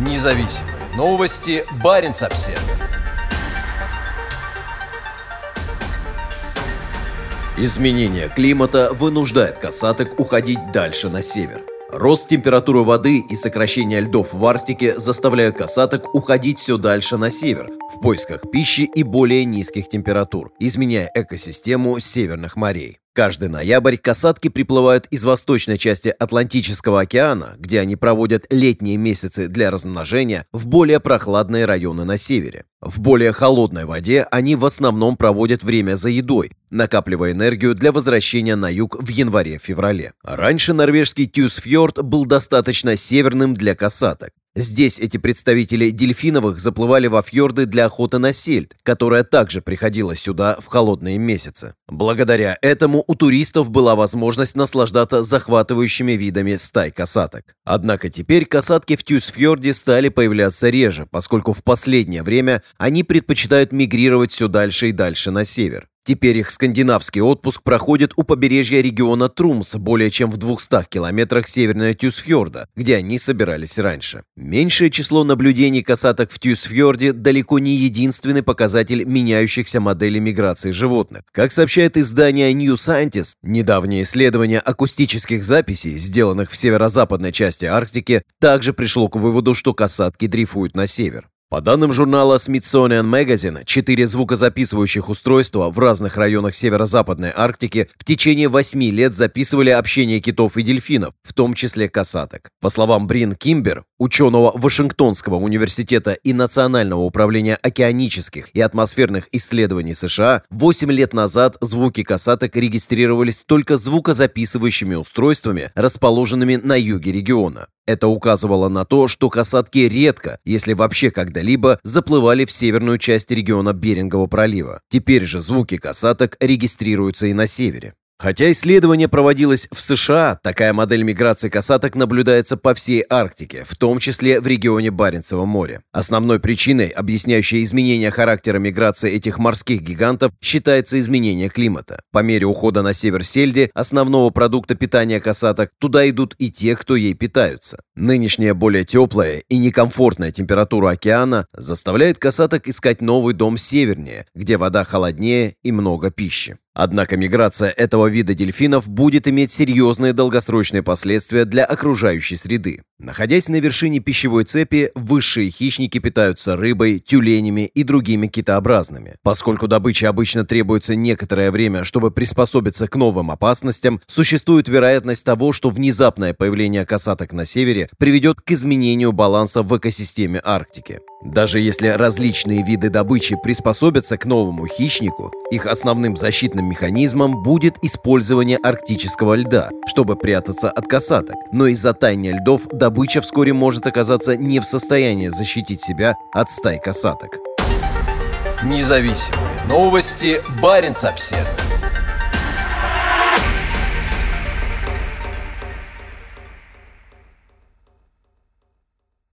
Независимые новости. Барин обсерва Изменение климата вынуждает касаток уходить дальше на север. Рост температуры воды и сокращение льдов в Арктике заставляют касаток уходить все дальше на север в поисках пищи и более низких температур, изменяя экосистему северных морей. Каждый ноябрь касатки приплывают из восточной части Атлантического океана, где они проводят летние месяцы для размножения, в более прохладные районы на севере. В более холодной воде они в основном проводят время за едой, накапливая энергию для возвращения на юг в январе-феврале. Раньше норвежский Тюсфьорд был достаточно северным для касаток. Здесь эти представители дельфиновых заплывали во фьорды для охоты на сельдь, которая также приходила сюда в холодные месяцы. Благодаря этому у туристов была возможность наслаждаться захватывающими видами стай касаток. Однако теперь касатки в Тюсфьорде стали появляться реже, поскольку в последнее время они предпочитают мигрировать все дальше и дальше на север. Теперь их скандинавский отпуск проходит у побережья региона Трумс, более чем в 200 километрах севернее Тюсфьорда, где они собирались раньше. Меньшее число наблюдений касаток в Тюсфьорде далеко не единственный показатель меняющихся моделей миграции животных. Как сообщает издание New Scientist, недавнее исследование акустических записей, сделанных в северо-западной части Арктики, также пришло к выводу, что касатки дрейфуют на север. По данным журнала Smithsonian Magazine, четыре звукозаписывающих устройства в разных районах северо-западной Арктики в течение восьми лет записывали общение китов и дельфинов, в том числе касаток. По словам Брин Кимбер, ученого Вашингтонского университета и Национального управления океанических и атмосферных исследований США, 8 лет назад звуки касаток регистрировались только звукозаписывающими устройствами, расположенными на юге региона. Это указывало на то, что касатки редко, если вообще когда-либо, заплывали в северную часть региона Берингового пролива. Теперь же звуки касаток регистрируются и на севере. Хотя исследование проводилось в США, такая модель миграции касаток наблюдается по всей Арктике, в том числе в регионе Баренцева моря. Основной причиной, объясняющей изменение характера миграции этих морских гигантов, считается изменение климата. По мере ухода на север сельди, основного продукта питания касаток, туда идут и те, кто ей питаются. Нынешняя более теплая и некомфортная температура океана заставляет касаток искать новый дом севернее, где вода холоднее и много пищи. Однако миграция этого вида дельфинов будет иметь серьезные долгосрочные последствия для окружающей среды. Находясь на вершине пищевой цепи, высшие хищники питаются рыбой, тюленями и другими китообразными. Поскольку добыче обычно требуется некоторое время, чтобы приспособиться к новым опасностям, существует вероятность того, что внезапное появление касаток на севере приведет к изменению баланса в экосистеме Арктики. Даже если различные виды добычи приспособятся к новому хищнику, их основным защитным механизмом будет использование арктического льда, чтобы прятаться от касаток. Но из-за таяния льдов добыча вскоре может оказаться не в состоянии защитить себя от стай касаток. Независимые новости. Барин обседный.